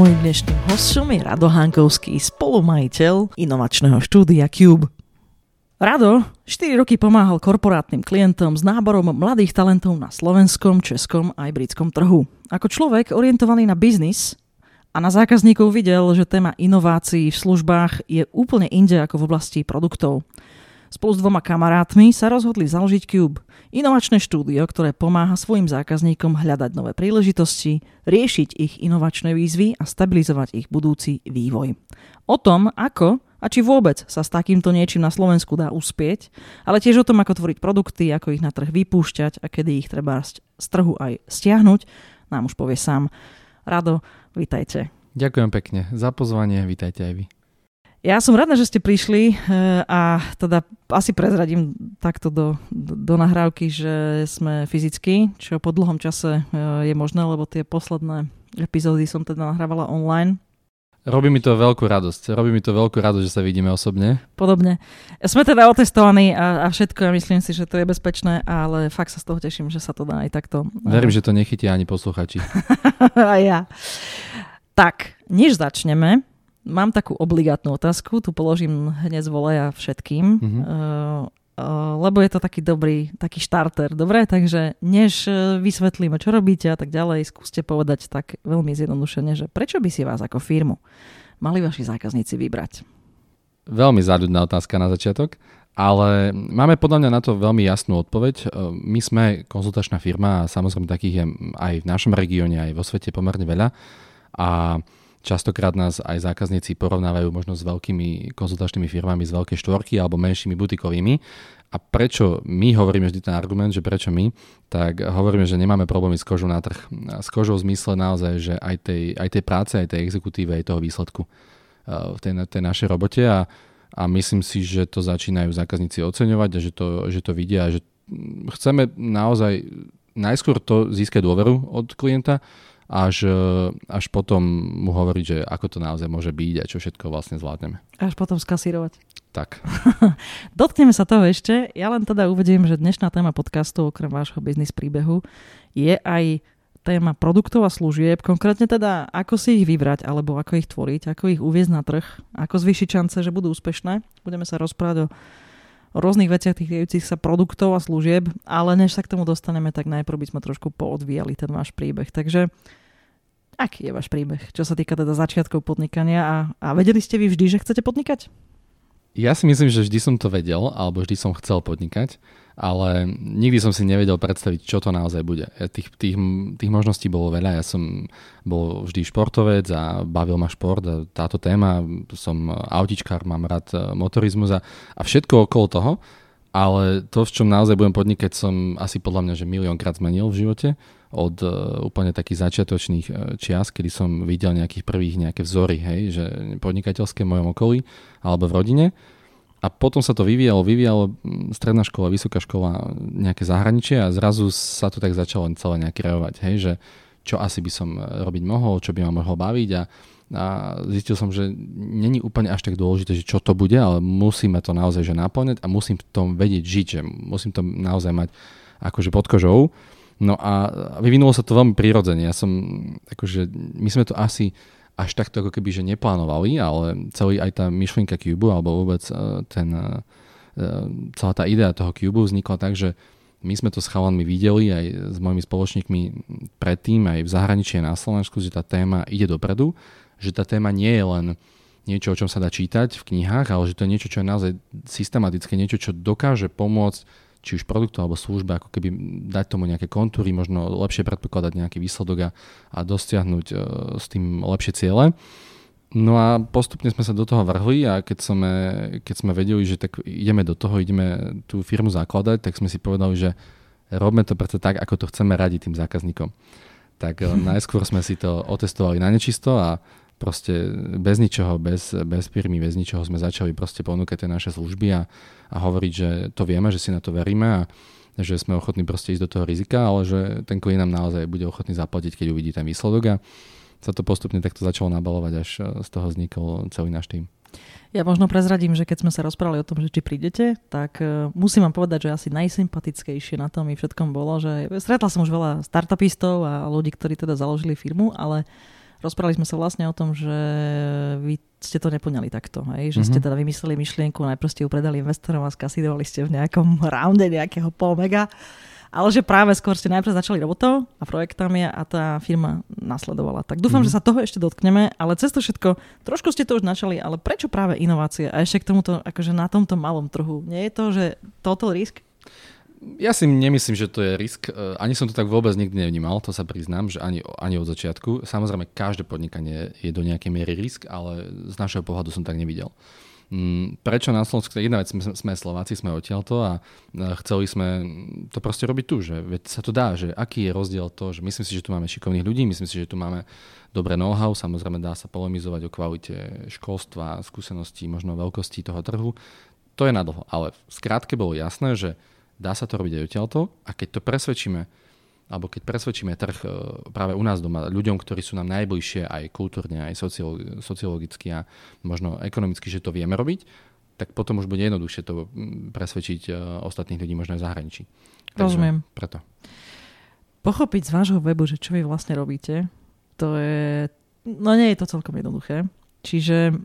Mojím dnešným hostom je Rado Hankovský, spolumajiteľ inovačného štúdia Cube. Rado 4 roky pomáhal korporátnym klientom s náborom mladých talentov na slovenskom, českom aj britskom trhu. Ako človek orientovaný na biznis a na zákazníkov videl, že téma inovácií v službách je úplne inde ako v oblasti produktov. Spolu s dvoma kamarátmi sa rozhodli založiť Cube, inovačné štúdio, ktoré pomáha svojim zákazníkom hľadať nové príležitosti, riešiť ich inovačné výzvy a stabilizovať ich budúci vývoj. O tom, ako a či vôbec sa s takýmto niečím na Slovensku dá uspieť, ale tiež o tom, ako tvoriť produkty, ako ich na trh vypúšťať a kedy ich treba z trhu aj stiahnuť, nám už povie sám. Rado, vítajte. Ďakujem pekne za pozvanie, vítajte aj vy. Ja som rada, že ste prišli eh, a teda asi prezradím takto do, do, do nahrávky, že sme fyzicky, čo po dlhom čase eh, je možné, lebo tie posledné epizódy som teda nahrávala online. Robí mi to veľkú radosť. Robí mi to veľkú radosť, že sa vidíme osobne. Podobne. Sme teda otestovaní a, a všetko, ja myslím si, že to je bezpečné, ale fakt sa z toho teším, že sa to dá aj takto. Verím, že to nechytia ani posluchači. a ja. Tak, než začneme, Mám takú obligátnu otázku, tu položím hneď z voleja všetkým, mm-hmm. uh, uh, lebo je to taký dobrý, taký štarter, dobre? Takže než uh, vysvetlíme, čo robíte a tak ďalej, skúste povedať tak veľmi zjednodušene, že prečo by si vás ako firmu mali vaši zákazníci vybrať? Veľmi záľudná otázka na začiatok, ale máme podľa mňa na to veľmi jasnú odpoveď. My sme konzultačná firma a samozrejme takých je aj v našom regióne, aj vo svete pomerne veľa. A Častokrát nás aj zákazníci porovnávajú možno s veľkými konzultačnými firmami z veľkej štvorky alebo menšími butikovými. A prečo my hovoríme vždy ten argument, že prečo my, tak hovoríme, že nemáme problémy s kožou na trh. S kožou v zmysle naozaj, že aj tej, aj tej práce, aj tej exekutíve, aj toho výsledku uh, v tej, tej našej robote a, a myslím si, že to začínajú zákazníci oceňovať a že to, že to vidia že chceme naozaj najskôr to získať dôveru od klienta, až, e, až potom mu hovoriť, že ako to naozaj môže byť a čo všetko vlastne zvládneme. Až potom skasírovať. Tak. Dotkneme sa toho ešte. Ja len teda uvediem, že dnešná téma podcastu, okrem vášho biznis príbehu, je aj téma produktov a služieb, konkrétne teda ako si ich vybrať, alebo ako ich tvoriť, ako ich uviezť na trh, ako zvýšiť šance, že budú úspešné. Budeme sa rozprávať o o rôznych veciach týkajúcich sa produktov a služieb, ale než sa k tomu dostaneme, tak najprv by sme trošku poodvíjali ten váš príbeh. Takže Aký je váš príbeh, čo sa týka teda začiatkov podnikania a, a vedeli ste vy vždy, že chcete podnikať? Ja si myslím, že vždy som to vedel, alebo vždy som chcel podnikať, ale nikdy som si nevedel predstaviť, čo to naozaj bude. Tých, tých, tých možností bolo veľa. Ja som bol vždy športovec a bavil ma šport a táto téma, som autičkár, mám rád e, motorizmus a, a všetko okolo toho, ale to, v čom naozaj budem podnikať, som asi podľa mňa, že miliónkrát zmenil v živote od uh, úplne takých začiatočných uh, čias, kedy som videl nejakých prvých nejaké vzory, hej, že podnikateľské v mojom okolí alebo v rodine. A potom sa to vyvíjalo, vyvíjalo stredná škola, vysoká škola, nejaké zahraničie a zrazu sa to tak začalo celé nejak kreovať, hej, že čo asi by som e, robiť mohol, čo by ma mohol baviť a, a zistil som, že není úplne až tak dôležité, že čo to bude, ale musíme to naozaj že naplňať a musím v tom vedieť žiť, že musím to naozaj mať akože pod kožou. No a vyvinulo sa to veľmi prirodzene. Ja som, akože, my sme to asi až takto ako keby, že neplánovali, ale celý aj tá myšlienka Cube, alebo vôbec e, ten, e, e, celá tá idea toho Cube vznikla tak, že my sme to s chalanmi videli aj s mojimi spoločníkmi predtým, aj v zahraničí na Slovensku, že tá téma ide dopredu, že tá téma nie je len niečo, o čom sa dá čítať v knihách, ale že to je niečo, čo je naozaj systematické, niečo, čo dokáže pomôcť či už produktu alebo službe, ako keby dať tomu nejaké kontúry, možno lepšie predpokladať nejaký výsledok a, a dosiahnuť uh, s tým lepšie ciele. No a postupne sme sa do toho vrhli a keď sme, keď sme vedeli, že tak ideme do toho, ideme tú firmu zakladať, tak sme si povedali, že robme to preto tak, ako to chceme radiť tým zákazníkom. Tak najskôr sme si to otestovali na nečisto a proste bez ničoho, bez, bez firmy, bez ničoho sme začali proste ponúkať tie naše služby a, a hovoriť, že to vieme, že si na to veríme a že sme ochotní proste ísť do toho rizika, ale že ten klient nám naozaj bude ochotný zaplatiť, keď uvidí ten výsledok a sa to postupne takto začalo nabalovať, až z toho vznikol celý náš tým. Ja možno prezradím, že keď sme sa rozprávali o tom, že či prídete, tak uh, musím vám povedať, že asi najsympatickejšie na tom i všetkom bolo, že stretla som už veľa startupistov a ľudí, ktorí teda založili firmu, ale rozprávali sme sa vlastne o tom, že vy ste to nepoňali takto, hej? že mm-hmm. ste mhm. teda vymysleli myšlienku, najprv ste ju predali investorom a skasidovali ste v nejakom rounde nejakého pol mega ale že práve skôr ste najprv začali robotou a projektami a tá firma nasledovala. Tak dúfam, mm-hmm. že sa toho ešte dotkneme, ale cez to všetko, trošku ste to už načali, ale prečo práve inovácie a ešte k tomuto, akože na tomto malom trhu? Nie je to, že total risk? Ja si nemyslím, že to je risk. E, ani som to tak vôbec nikdy nevnímal, to sa priznám, že ani, ani od začiatku. Samozrejme, každé podnikanie je do nejakej miery risk, ale z našeho pohľadu som tak nevidel. Mm, prečo na Slovensku? Jedna vec, sme, sme Slováci, sme odtiaľto a chceli sme to proste robiť tu, že veď sa to dá, že aký je rozdiel to, že myslím si, že tu máme šikovných ľudí, myslím si, že tu máme dobré know-how, samozrejme dá sa polemizovať o kvalite školstva, skúseností, možno veľkosti toho trhu, to je nadlho, ale v skrátke bolo jasné, že dá sa to robiť aj odtiaľto a keď to presvedčíme alebo keď presvedčíme trh e, práve u nás doma, ľuďom, ktorí sú nám najbližšie aj kultúrne, aj sociologicky a možno ekonomicky, že to vieme robiť, tak potom už bude jednoduchšie to presvedčiť e, ostatných ľudí možno aj v zahraničí. Rozumiem. preto. Pochopiť z vášho webu, že čo vy vlastne robíte, to je... No nie je to celkom jednoduché. Čiže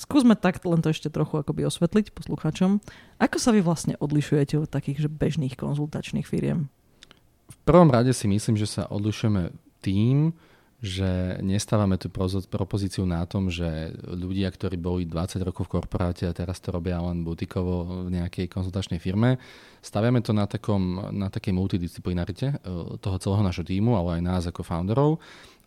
skúsme tak len to ešte trochu akoby osvetliť poslucháčom. Ako sa vy vlastne odlišujete od takých že bežných konzultačných firiem? v prvom rade si myslím, že sa odlišujeme tým, že nestávame tú propozíciu na tom, že ľudia, ktorí boli 20 rokov v korporáte a teraz to robia len butikovo v nejakej konzultačnej firme, staviame to na, takom, na takej multidisciplinarite e, toho celého našho týmu, ale aj nás ako founderov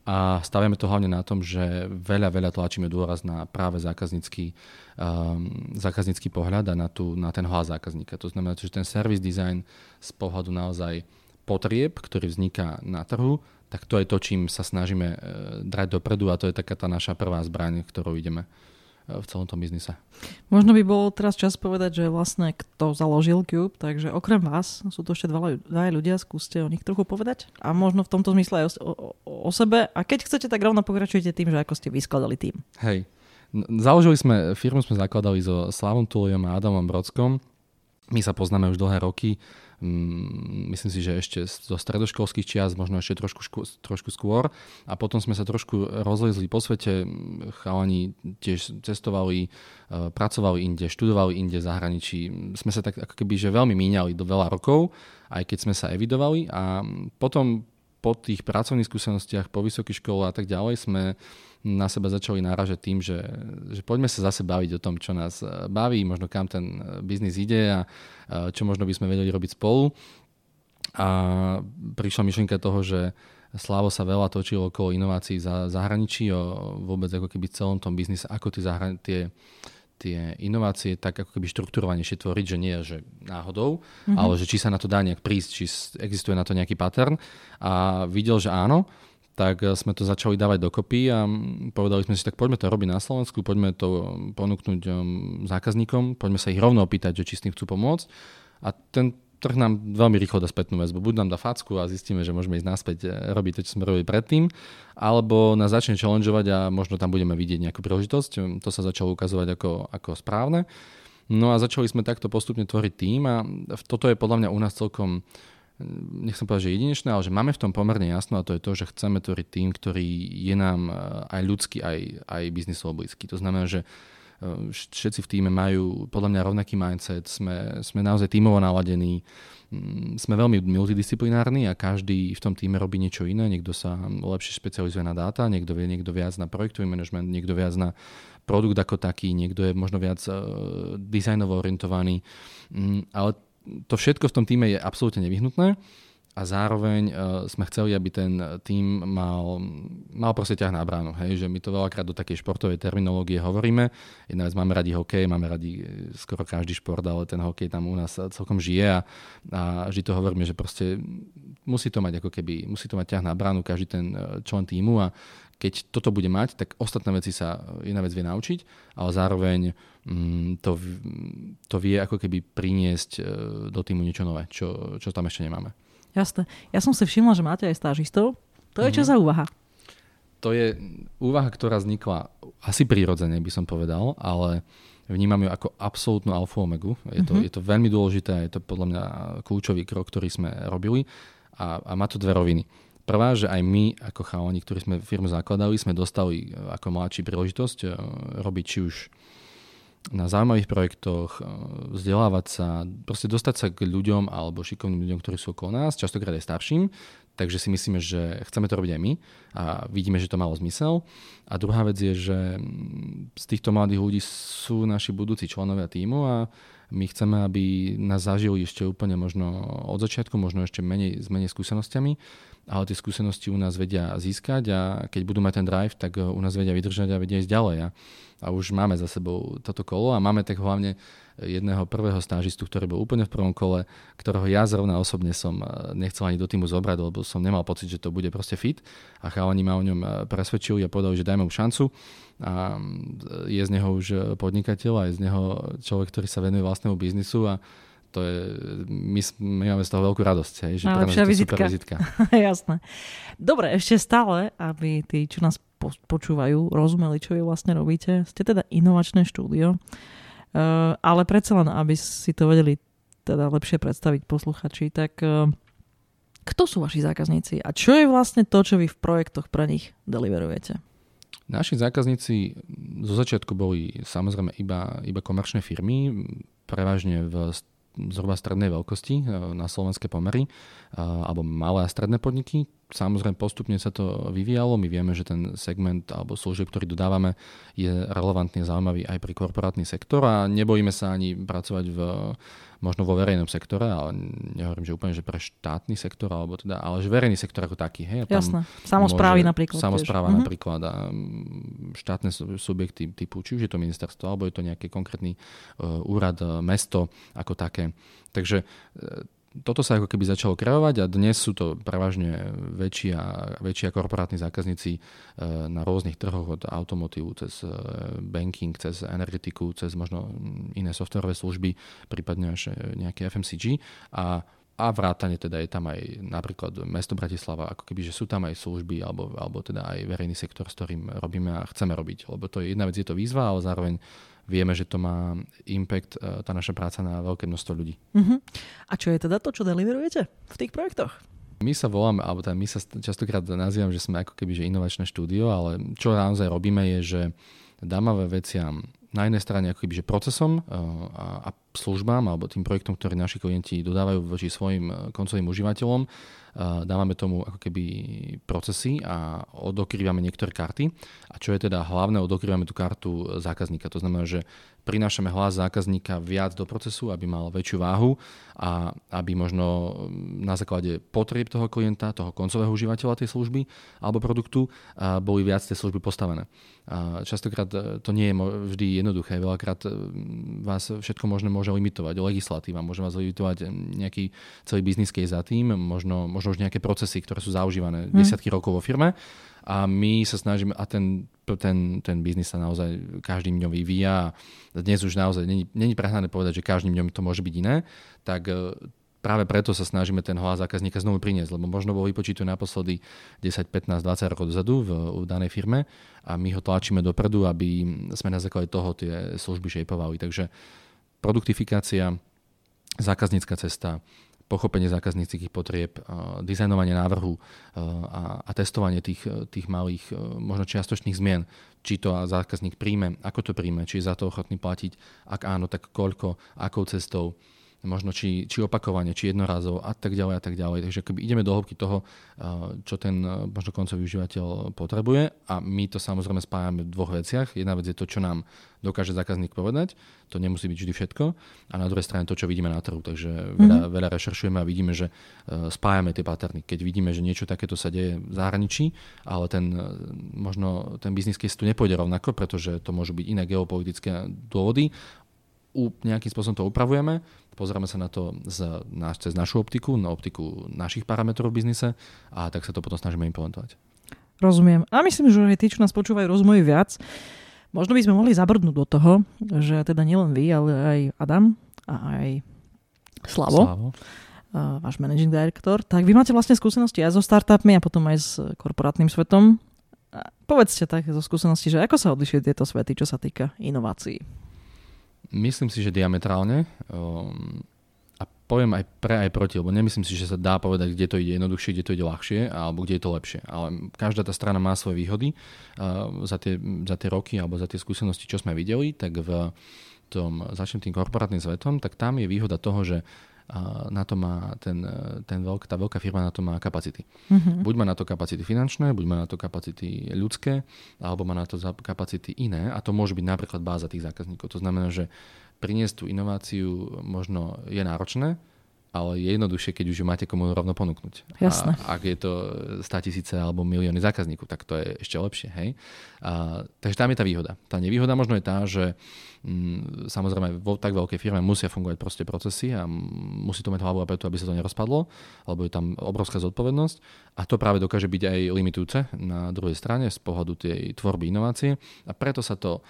a staviame to hlavne na tom, že veľa, veľa tlačíme dôraz na práve zákaznícky, um, zákaznícky pohľad a na, tú, na ten hlas zákazníka. To znamená, že ten service design z pohľadu naozaj potrieb, ktorý vzniká na trhu, tak to je to, čím sa snažíme e, drať dopredu a to je taká tá naša prvá zbraň, ktorou ideme v celom tom biznise. Možno by bolo teraz čas povedať, že vlastne kto založil Cube, takže okrem vás sú to ešte dva, dva ľudia, skúste o nich trochu povedať a možno v tomto zmysle aj o, o, o sebe a keď chcete, tak rovno pokračujte tým, že ako ste vyskladali tým. Hej, založili sme, firmu sme zakladali so Slavom Tuliom a Adamom Brodskom. My sa poznáme už dlhé roky myslím si, že ešte zo stredoškolských čias, možno ešte trošku, škô, trošku skôr. A potom sme sa trošku rozlezli po svete, chalani tiež cestovali, e, pracovali inde, študovali inde v zahraničí. Sme sa tak ako keby že veľmi míňali do veľa rokov, aj keď sme sa evidovali a potom po tých pracovných skúsenostiach, po vysokých škole a tak ďalej sme na seba začali náražať tým, že, že poďme sa zase baviť o tom, čo nás e, baví, možno kam ten e, biznis ide a čo možno by sme vedeli robiť spolu. A prišla myšlienka toho, že Slavo sa veľa točil okolo inovácií za zahraničí, o vôbec ako keby celom tom biznise, ako tie, zahran- tie, tie inovácie tak ako keby štruktúrovanejšie tvoriť, že nie že náhodou, mm-hmm. ale že či sa na to dá nejak prísť, či existuje na to nejaký pattern. A videl, že áno, tak eh, sme to začali dávať dokopy a povedali sme si, tak poďme to robiť na Slovensku, poďme to eh, ponúknuť eh, zákazníkom, poďme sa ich rovno opýtať, že či s tým chcú pomôcť. A ten trh nám veľmi rýchlo dá spätnú väzbu. Buď nám dá facku a zistíme, že môžeme ísť naspäť robiť to, čo sme robili predtým, alebo nás začne challengeovať a možno tam budeme vidieť nejakú príležitosť. To sa začalo ukazovať ako, ako správne. No a začali sme takto postupne tvoriť tým a toto je podľa mňa u nás celkom nechcem povedať, že jedinečné, ale že máme v tom pomerne jasno a to je to, že chceme tvoriť tým, ktorý je nám eh, aj ľudský, aj, aj biznisovo blízky. To znamená, že eh, všetci v týme majú podľa mňa rovnaký mindset, sme, sme naozaj tímovo naladení, mm, sme veľmi multidisciplinárni a každý v tom týme robí niečo iné. Niekto sa lepšie špecializuje na dáta, niekto vie niekto viac na projektový manažment, niekto viac na produkt ako taký, niekto je možno viac uh, dizajnovo orientovaný. Um, ale to všetko v tom týme je absolútne nevyhnutné a zároveň uh, sme chceli, aby ten tým mal, mal proste ťah na bránu. Hej? Že my to veľakrát do takej športovej terminológie hovoríme. Jedna vec, máme radi hokej, máme radi e, skoro každý šport, ale ten hokej tam u nás celkom žije a, a vždy to hovoríme, že proste musí to mať ako keby, musí to mať ťah na bránu každý ten člen týmu a keď toto bude mať, tak ostatné veci sa jedna vec vie naučiť, ale zároveň mm, to, to vie ako keby priniesť do týmu niečo nové, čo, čo tam ešte nemáme. Jasné. Ja som si všimla, že máte aj stážistov. To je čo mm-hmm. za úvaha? To je úvaha, ktorá vznikla asi prirodzene, by som povedal, ale vnímam ju ako absolútnu alfa omegu. Je to, mm-hmm. je to veľmi dôležité, je to podľa mňa kľúčový krok, ktorý sme robili a, a má to dve roviny. Prvá, že aj my ako chalani, ktorí sme firmu zakladali, sme dostali ako mladší príležitosť eh, robiť či už na zaujímavých projektoch, eh, vzdelávať sa, proste dostať sa k ľuďom alebo šikovným ľuďom, ktorí sú okolo nás, častokrát aj starším, Takže si myslíme, že chceme to robiť aj my a vidíme, že to malo zmysel. A druhá vec je, že z týchto mladých ľudí sú naši budúci členovia týmu a my chceme, aby nás zažili ešte úplne možno od začiatku, možno ešte menej, s menej skúsenostiami, ale tie skúsenosti u nás vedia získať a keď budú mať ten drive, tak u nás vedia vydržať a vedia ísť ďalej. A, a už máme za sebou toto kolo a máme tak hlavne jedného prvého stážistu, ktorý bol úplne v prvom kole, ktorého ja zrovna osobne som eh, nechcel ani do týmu zobrať, lebo som nemal pocit, že to bude proste fit a chalani ma o ňom eh, presvedčili a povedali, že dajme mu šancu a je z neho už podnikateľ a je z neho človek, ktorý sa venuje vlastnému biznisu a to je, my, my máme z toho veľkú radosť, hej, že to vizitka. super vizitka. Jasné. Dobre, ešte stále, aby tí, čo nás počúvajú, rozumeli, čo vy vlastne robíte. Ste teda inovačné štúdio. Uh, ale predsa len, aby si to vedeli teda lepšie predstaviť posluchači, tak uh, kto sú vaši zákazníci a čo je vlastne to, čo vy v projektoch pre nich deliverujete? Naši zákazníci zo začiatku boli samozrejme iba, iba komerčné firmy, prevažne v zhruba strednej veľkosti e, na slovenské pomery, alebo malé a stredné podniky, Samozrejme postupne sa to vyvíjalo, my vieme, že ten segment alebo služieb, ktorý dodávame, je relevantne zaujímavý aj pre korporátny sektor a nebojíme sa ani pracovať v, možno vo verejnom sektore, ale nehovorím, že úplne, že pre štátny sektor, alebo teda, ale že verejný sektor ako taký. Hej, Jasné, samozprávy napríklad. Samozpráva tiež. Mhm. napríklad a štátne subjekty typu, či už je to ministerstvo, alebo je to nejaký konkrétny uh, úrad, uh, mesto ako také. Takže uh, toto sa ako keby začalo kreovať a dnes sú to prevažne väčšia, väčšia korporátni zákazníci e, na rôznych trhoch od automotívu cez e, banking, cez energetiku, cez možno iné softwarové služby, prípadne až e, nejaké FMCG a a vrátane teda je tam aj napríklad mesto Bratislava, ako keby, že sú tam aj služby alebo, alebo teda aj verejný sektor, s ktorým robíme a chceme robiť. Lebo to je jedna vec, je to výzva, ale zároveň vieme, že to má impact, e, tá naša práca na veľké množstvo ľudí. Uh-huh. A čo je teda to, čo deliverujete v tých projektoch? My sa voláme, alebo teda my sa častokrát nazývam, že sme ako keby že inovačné štúdio, ale čo naozaj robíme je, že dáme veciam na jednej strane ako keby, že procesom e, a, a službám alebo tým projektom, ktoré naši klienti dodávajú voči svojim e, koncovým užívateľom, e, dávame tomu ako keby procesy a odokrývame niektoré karty. A čo je teda hlavné, odokrývame tú kartu zákazníka. To znamená, že prinášame hlas zákazníka viac do procesu, aby mal väčšiu váhu a aby možno na základe potrieb toho klienta, toho koncového užívateľa tej služby alebo produktu boli viac tie služby postavené. A častokrát to nie je vždy jednoduché. Veľakrát vás všetko možno môže limitovať. Legislatíva môže vás limitovať nejaký celý biznis case za tým, možno, možno už nejaké procesy, ktoré sú zaužívané hmm. desiatky rokov vo firme a my sa snažíme, a ten, ten, ten biznis sa naozaj každým dňom vyvíja a dnes už naozaj není, není prehnané povedať, že každým dňom to môže byť iné, tak e, práve preto sa snažíme ten hlas zákazníka znovu priniesť, lebo možno bol vypočítu naposledy 10, 15, 20 rokov dozadu v, v danej firme a my ho tlačíme dopredu, aby sme na základe toho tie služby šejpovali. Takže produktifikácia, zákaznícka cesta, pochopenie zákazníckých potrieb, dizajnovanie návrhu a, a testovanie tých, tých malých, možno čiastočných zmien, či to zákazník príjme, ako to príjme, či je za to ochotný platiť, ak áno, tak koľko, akou cestou, možno či, či opakovane, či jednorázov a tak ďalej a tak ďalej. Takže keby ideme do hĺbky toho, čo ten možno koncový užívateľ potrebuje a my to samozrejme spájame v dvoch veciach. Jedna vec je to, čo nám dokáže zákazník povedať, to nemusí byť vždy všetko a na druhej strane to, čo vidíme na trhu. Takže veľa, mm-hmm. veľa rešeršujeme a vidíme, že spájame tie paterny. Keď vidíme, že niečo takéto sa deje v zahraničí, ale ten, možno ten biznis case tu nepôjde rovnako, pretože to môžu byť iné geopolitické dôvody nejakým spôsobom to upravujeme, pozrieme sa na to z, na, cez našu optiku, na optiku našich parametrov v biznise a tak sa to potom snažíme implementovať. Rozumiem. A myslím, že aj tí, čo nás počúvajú, rozumejú viac. Možno by sme mohli zabrdnúť do toho, že teda nielen vy, ale aj Adam a aj Slavo, Slavo. Uh, váš managing director, tak vy máte vlastne skúsenosti aj so startupmi a potom aj s korporátnym svetom. Povedzte tak zo skúsenosti, že ako sa odlišujú tieto svety, čo sa týka inovácií? Myslím si, že diametrálne. Um, a poviem aj pre, aj proti, lebo nemyslím si, že sa dá povedať, kde to ide jednoduchšie, kde to ide ľahšie, alebo kde je to lepšie. Ale každá tá strana má svoje výhody. Uh, za, tie, za tie roky alebo za tie skúsenosti, čo sme videli, tak v tom, začnem tým korporátnym svetom, tak tam je výhoda toho, že na to má ten, ten veľk, tá veľká firma na to má kapacity. Mm-hmm. Buď má na to kapacity finančné, buď má na to kapacity ľudské, alebo má na to kapacity iné a to môže byť napríklad báza tých zákazníkov. To znamená, že priniesť tú inováciu možno je náročné, ale je jednoduchšie, keď už ju máte komu rovno ponúknuť. Jasne. A ak je to 100 tisíce alebo milióny zákazníkov, tak to je ešte lepšie. Hej? A, takže tam je tá výhoda. Tá nevýhoda možno je tá, že m, mm, samozrejme vo tak veľkej firme musia fungovať proste procesy a musí to mať hlavu a preto, aby sa to nerozpadlo, lebo je tam obrovská zodpovednosť a to práve dokáže byť aj limitujúce na druhej strane z pohľadu tej tvorby inovácie a preto sa to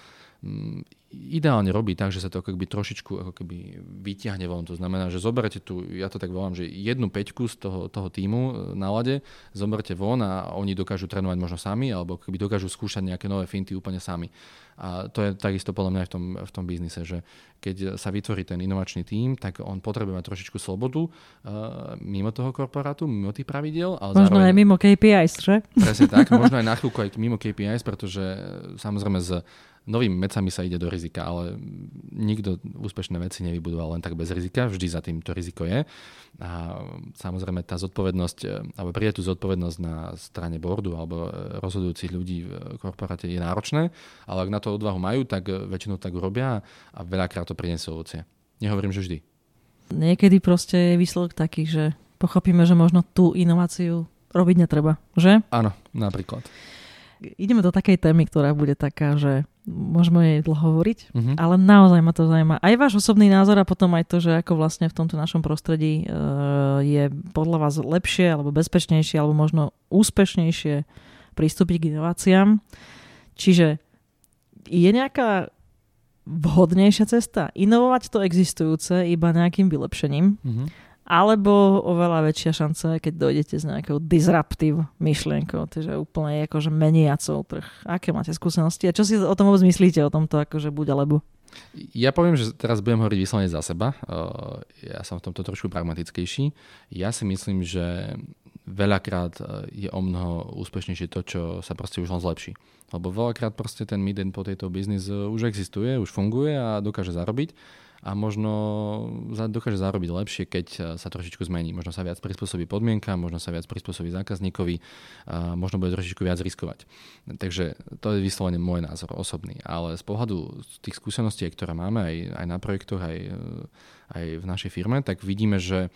ideálne robí tak, že sa to ako keby trošičku ako keby vyťahne von. To znamená, že zoberte tu, ja to tak volám, že jednu peťku z toho, toho týmu e, na lade, zoberte von a oni dokážu trénovať možno sami, alebo keby dokážu skúšať nejaké nové finty úplne sami. A to je takisto podľa mňa aj v tom, v tom biznise, že keď sa vytvorí ten inovačný tím, tak on potrebuje mať trošičku slobodu uh, mimo toho korporátu, mimo tých pravidel. Ale možno zároveň, aj mimo KPIs, že? Presne tak, možno aj na chvíľku aj mimo KPIs, pretože samozrejme z novými mecami sa ide do rizika, ale nikto úspešné veci nevybudoval len tak bez rizika, vždy za tým to riziko je. A samozrejme tá zodpovednosť, e, alebo prijatú zodpovednosť na strane boardu alebo e, rozhodujúcich ľudí v korporáte je náročné, ale ak na to odvahu majú, tak e, väčšinou tak urobia a veľakrát to prinesú ovocie. Nehovorím, že vždy. Niekedy proste je výsledok taký, že pochopíme, že možno tú inováciu robiť netreba, že? Áno, napríklad ideme do takej témy, ktorá bude taká, že môžeme jej dlho hovoriť, uh-huh. ale naozaj ma to zaujíma. Aj váš osobný názor a potom aj to, že ako vlastne v tomto našom prostredí uh, je podľa vás lepšie alebo bezpečnejšie alebo možno úspešnejšie prístupiť k inováciám. Čiže je nejaká vhodnejšia cesta inovovať to existujúce iba nejakým vylepšením uh-huh alebo oveľa väčšia šanca, keď dojdete s nejakou disruptive myšlienkou, takže úplne akože meniacou trh. Aké máte skúsenosti a čo si o tom vôbec myslíte, o tomto akože buď alebo? Ja poviem, že teraz budem hovoriť vyslovene za seba. Ja som v tomto trošku pragmatickejší. Ja si myslím, že veľakrát je o mnoho úspešnejšie to, čo sa proste už len zlepší. Lebo veľakrát proste ten mid-end potato business už existuje, už funguje a dokáže zarobiť a možno dokáže zarobiť lepšie, keď e, sa trošičku zmení. Možno sa viac prispôsobí podmienka, možno sa viac prispôsobí zákazníkovi, možno bude trošičku viac riskovať. Takže to je vyslovene môj názor osobný. Ale z pohľadu tých skúseností, ktoré máme aj, aj na projektoch, aj, e, aj v našej firme, tak vidíme, že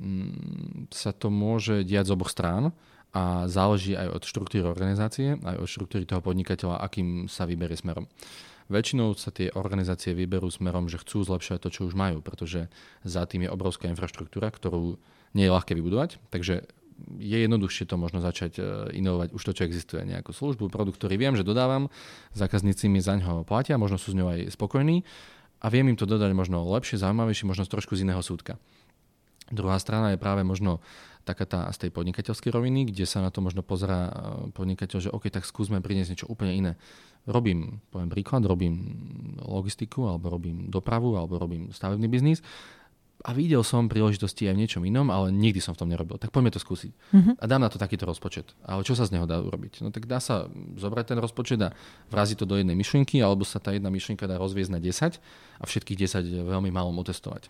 mm, sa to môže diať z oboch strán a záleží aj od štruktúry organizácie, aj od štruktúry toho podnikateľa, akým sa vyberie smerom. Väčšinou sa tie organizácie vyberú smerom, že chcú zlepšovať to, čo už majú, pretože za tým je obrovská infraštruktúra, ktorú nie je ľahké vybudovať. Takže je jednoduchšie to možno začať e, inovovať už to, čo existuje. Nejakú službu, produkt, ktorý viem, že dodávam, zákazníci mi za ňoho platia, možno sú s ňou aj spokojní a viem im to dodať možno lepšie, zaujímavejšie, možno trošku z iného súdka. Druhá strana je práve možno taká tá z tej podnikateľskej roviny, kde sa na to možno pozera e, podnikateľ, že OK, tak skúsme priniesť niečo úplne iné. Robím, poviem príklad, robím logistiku, alebo robím dopravu, alebo robím stavebný biznis a videl som príležitosti aj v niečom inom, ale nikdy som v tom nerobil. Tak poďme to skúsiť. Uh-huh. A dám na to takýto rozpočet. Ale čo sa z neho dá urobiť? No tak dá sa zobrať ten rozpočet a vraziť to do jednej myšlienky, alebo sa tá jedna myšlienka dá rozviezť na 10 a všetkých 10 veľmi málo otestovať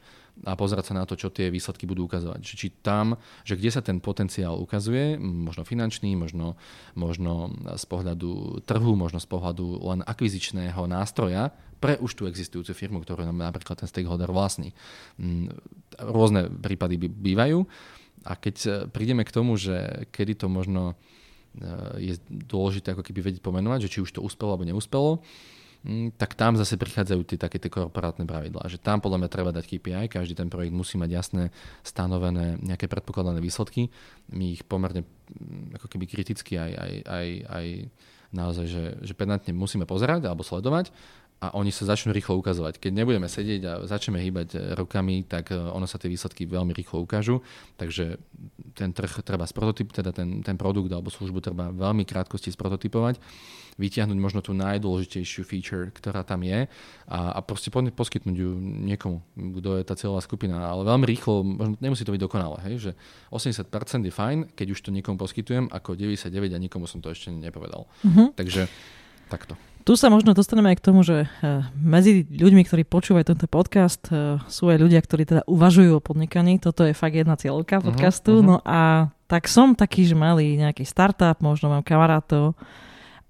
a pozerať sa na to, čo tie výsledky budú ukazovať. Či, či tam, že kde sa ten potenciál ukazuje, možno finančný, možno, možno z pohľadu trhu, možno z pohľadu len akvizičného nástroja pre už tú existujúcu firmu, ktorú nám napríklad ten stakeholder vlastní. Mm, rôzne prípady bývajú a keď prídeme k tomu, že kedy to možno e, je dôležité ako keby vedieť pomenovať, že či už to uspelo alebo neúspelo, mm, tak tam zase prichádzajú tie také tie korporátne pravidlá, že tam podľa mňa treba dať KPI, každý ten projekt musí mať jasné stanovené nejaké predpokladané výsledky. My ich pomerne mm, ako keby kriticky aj, aj, aj, aj naozaj, že, že pedantne musíme pozerať alebo sledovať a oni sa začnú rýchlo ukazovať. Keď nebudeme sedieť a začneme hýbať eh, rukami, tak eh, ono sa tie výsledky veľmi rýchlo ukážu. Takže ten trh treba prototyp, teda ten, ten produkt alebo službu treba veľmi krátkosti sprototypovať, vytiahnuť možno tú najdôležitejšiu feature, ktorá tam je a, a proste poskytnúť ju niekomu, kto je tá cieľová skupina. Ale veľmi rýchlo, možno nemusí to byť dokonale, hej, že 80% je fajn, keď už to niekomu poskytujem, ako 99 a nikomu som to ešte nepovedal. Uh-huh. Takže takto. Tu sa možno dostaneme aj k tomu, že eh, medzi ľuďmi, ktorí počúvajú tento podcast, eh, sú aj ľudia, ktorí teda uvažujú o podnikaní. Toto je fakt jedna cieľka mhm, podcastu. Uh-huh, uh-huh. No a tak som taký, že mali nejaký startup, možno mám kamarátov.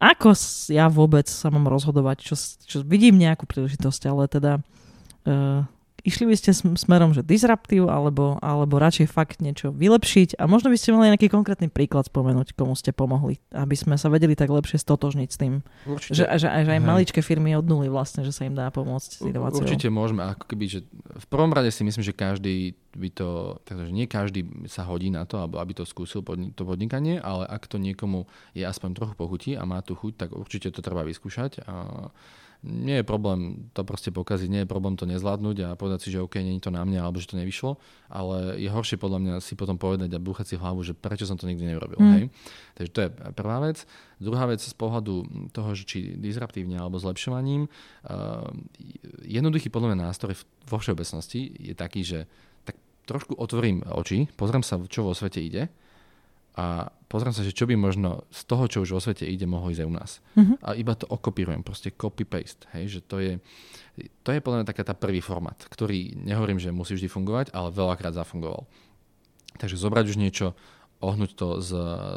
Ako ja vôbec sa mám rozhodovať, čo, čo vidím nejakú príležitosť, ale teda uh, Išli by ste smerom, že disruptív, alebo, alebo radšej fakt niečo vylepšiť a možno by ste mali nejaký konkrétny príklad spomenúť, komu ste pomohli, aby sme sa vedeli tak lepšie stotožniť s tým. Určite. Že, že, že aj maličké firmy od nuly vlastne, že sa im dá pomôcť s inováciou. Určite môžeme, ako keby, že v prvom rade si myslím, že každý by to, takže nie každý sa hodí na to, aby to skúsil to podnikanie, ale ak to niekomu je aspoň trochu pochutí a má tu chuť, tak určite to treba vyskúšať. A nie je problém to proste pokaziť, nie je problém to nezvládnuť a povedať si, že OK, nie je to na mňa, alebo že to nevyšlo, ale je horšie podľa mňa si potom povedať a búchať si hlavu, že prečo som to nikdy neurobil. Mm. Hej? Takže to je prvá vec. Druhá vec z pohľadu toho, že či disruptívne alebo zlepšovaním, uh, jednoduchý podľa mňa nástroj vo všeobecnosti je taký, že tak trošku otvorím oči, pozriem sa, čo vo svete ide a pozriem sa, že čo by možno z toho, čo už vo svete ide, mohlo ísť aj u nás. Uh-huh. A iba to okopírujem, proste copy-paste. Hej, že to je, to je podľa mňa taká tá prvý formát, ktorý nehovorím, že musí vždy fungovať, ale veľakrát zafungoval. Takže zobrať už niečo, ohnúť to s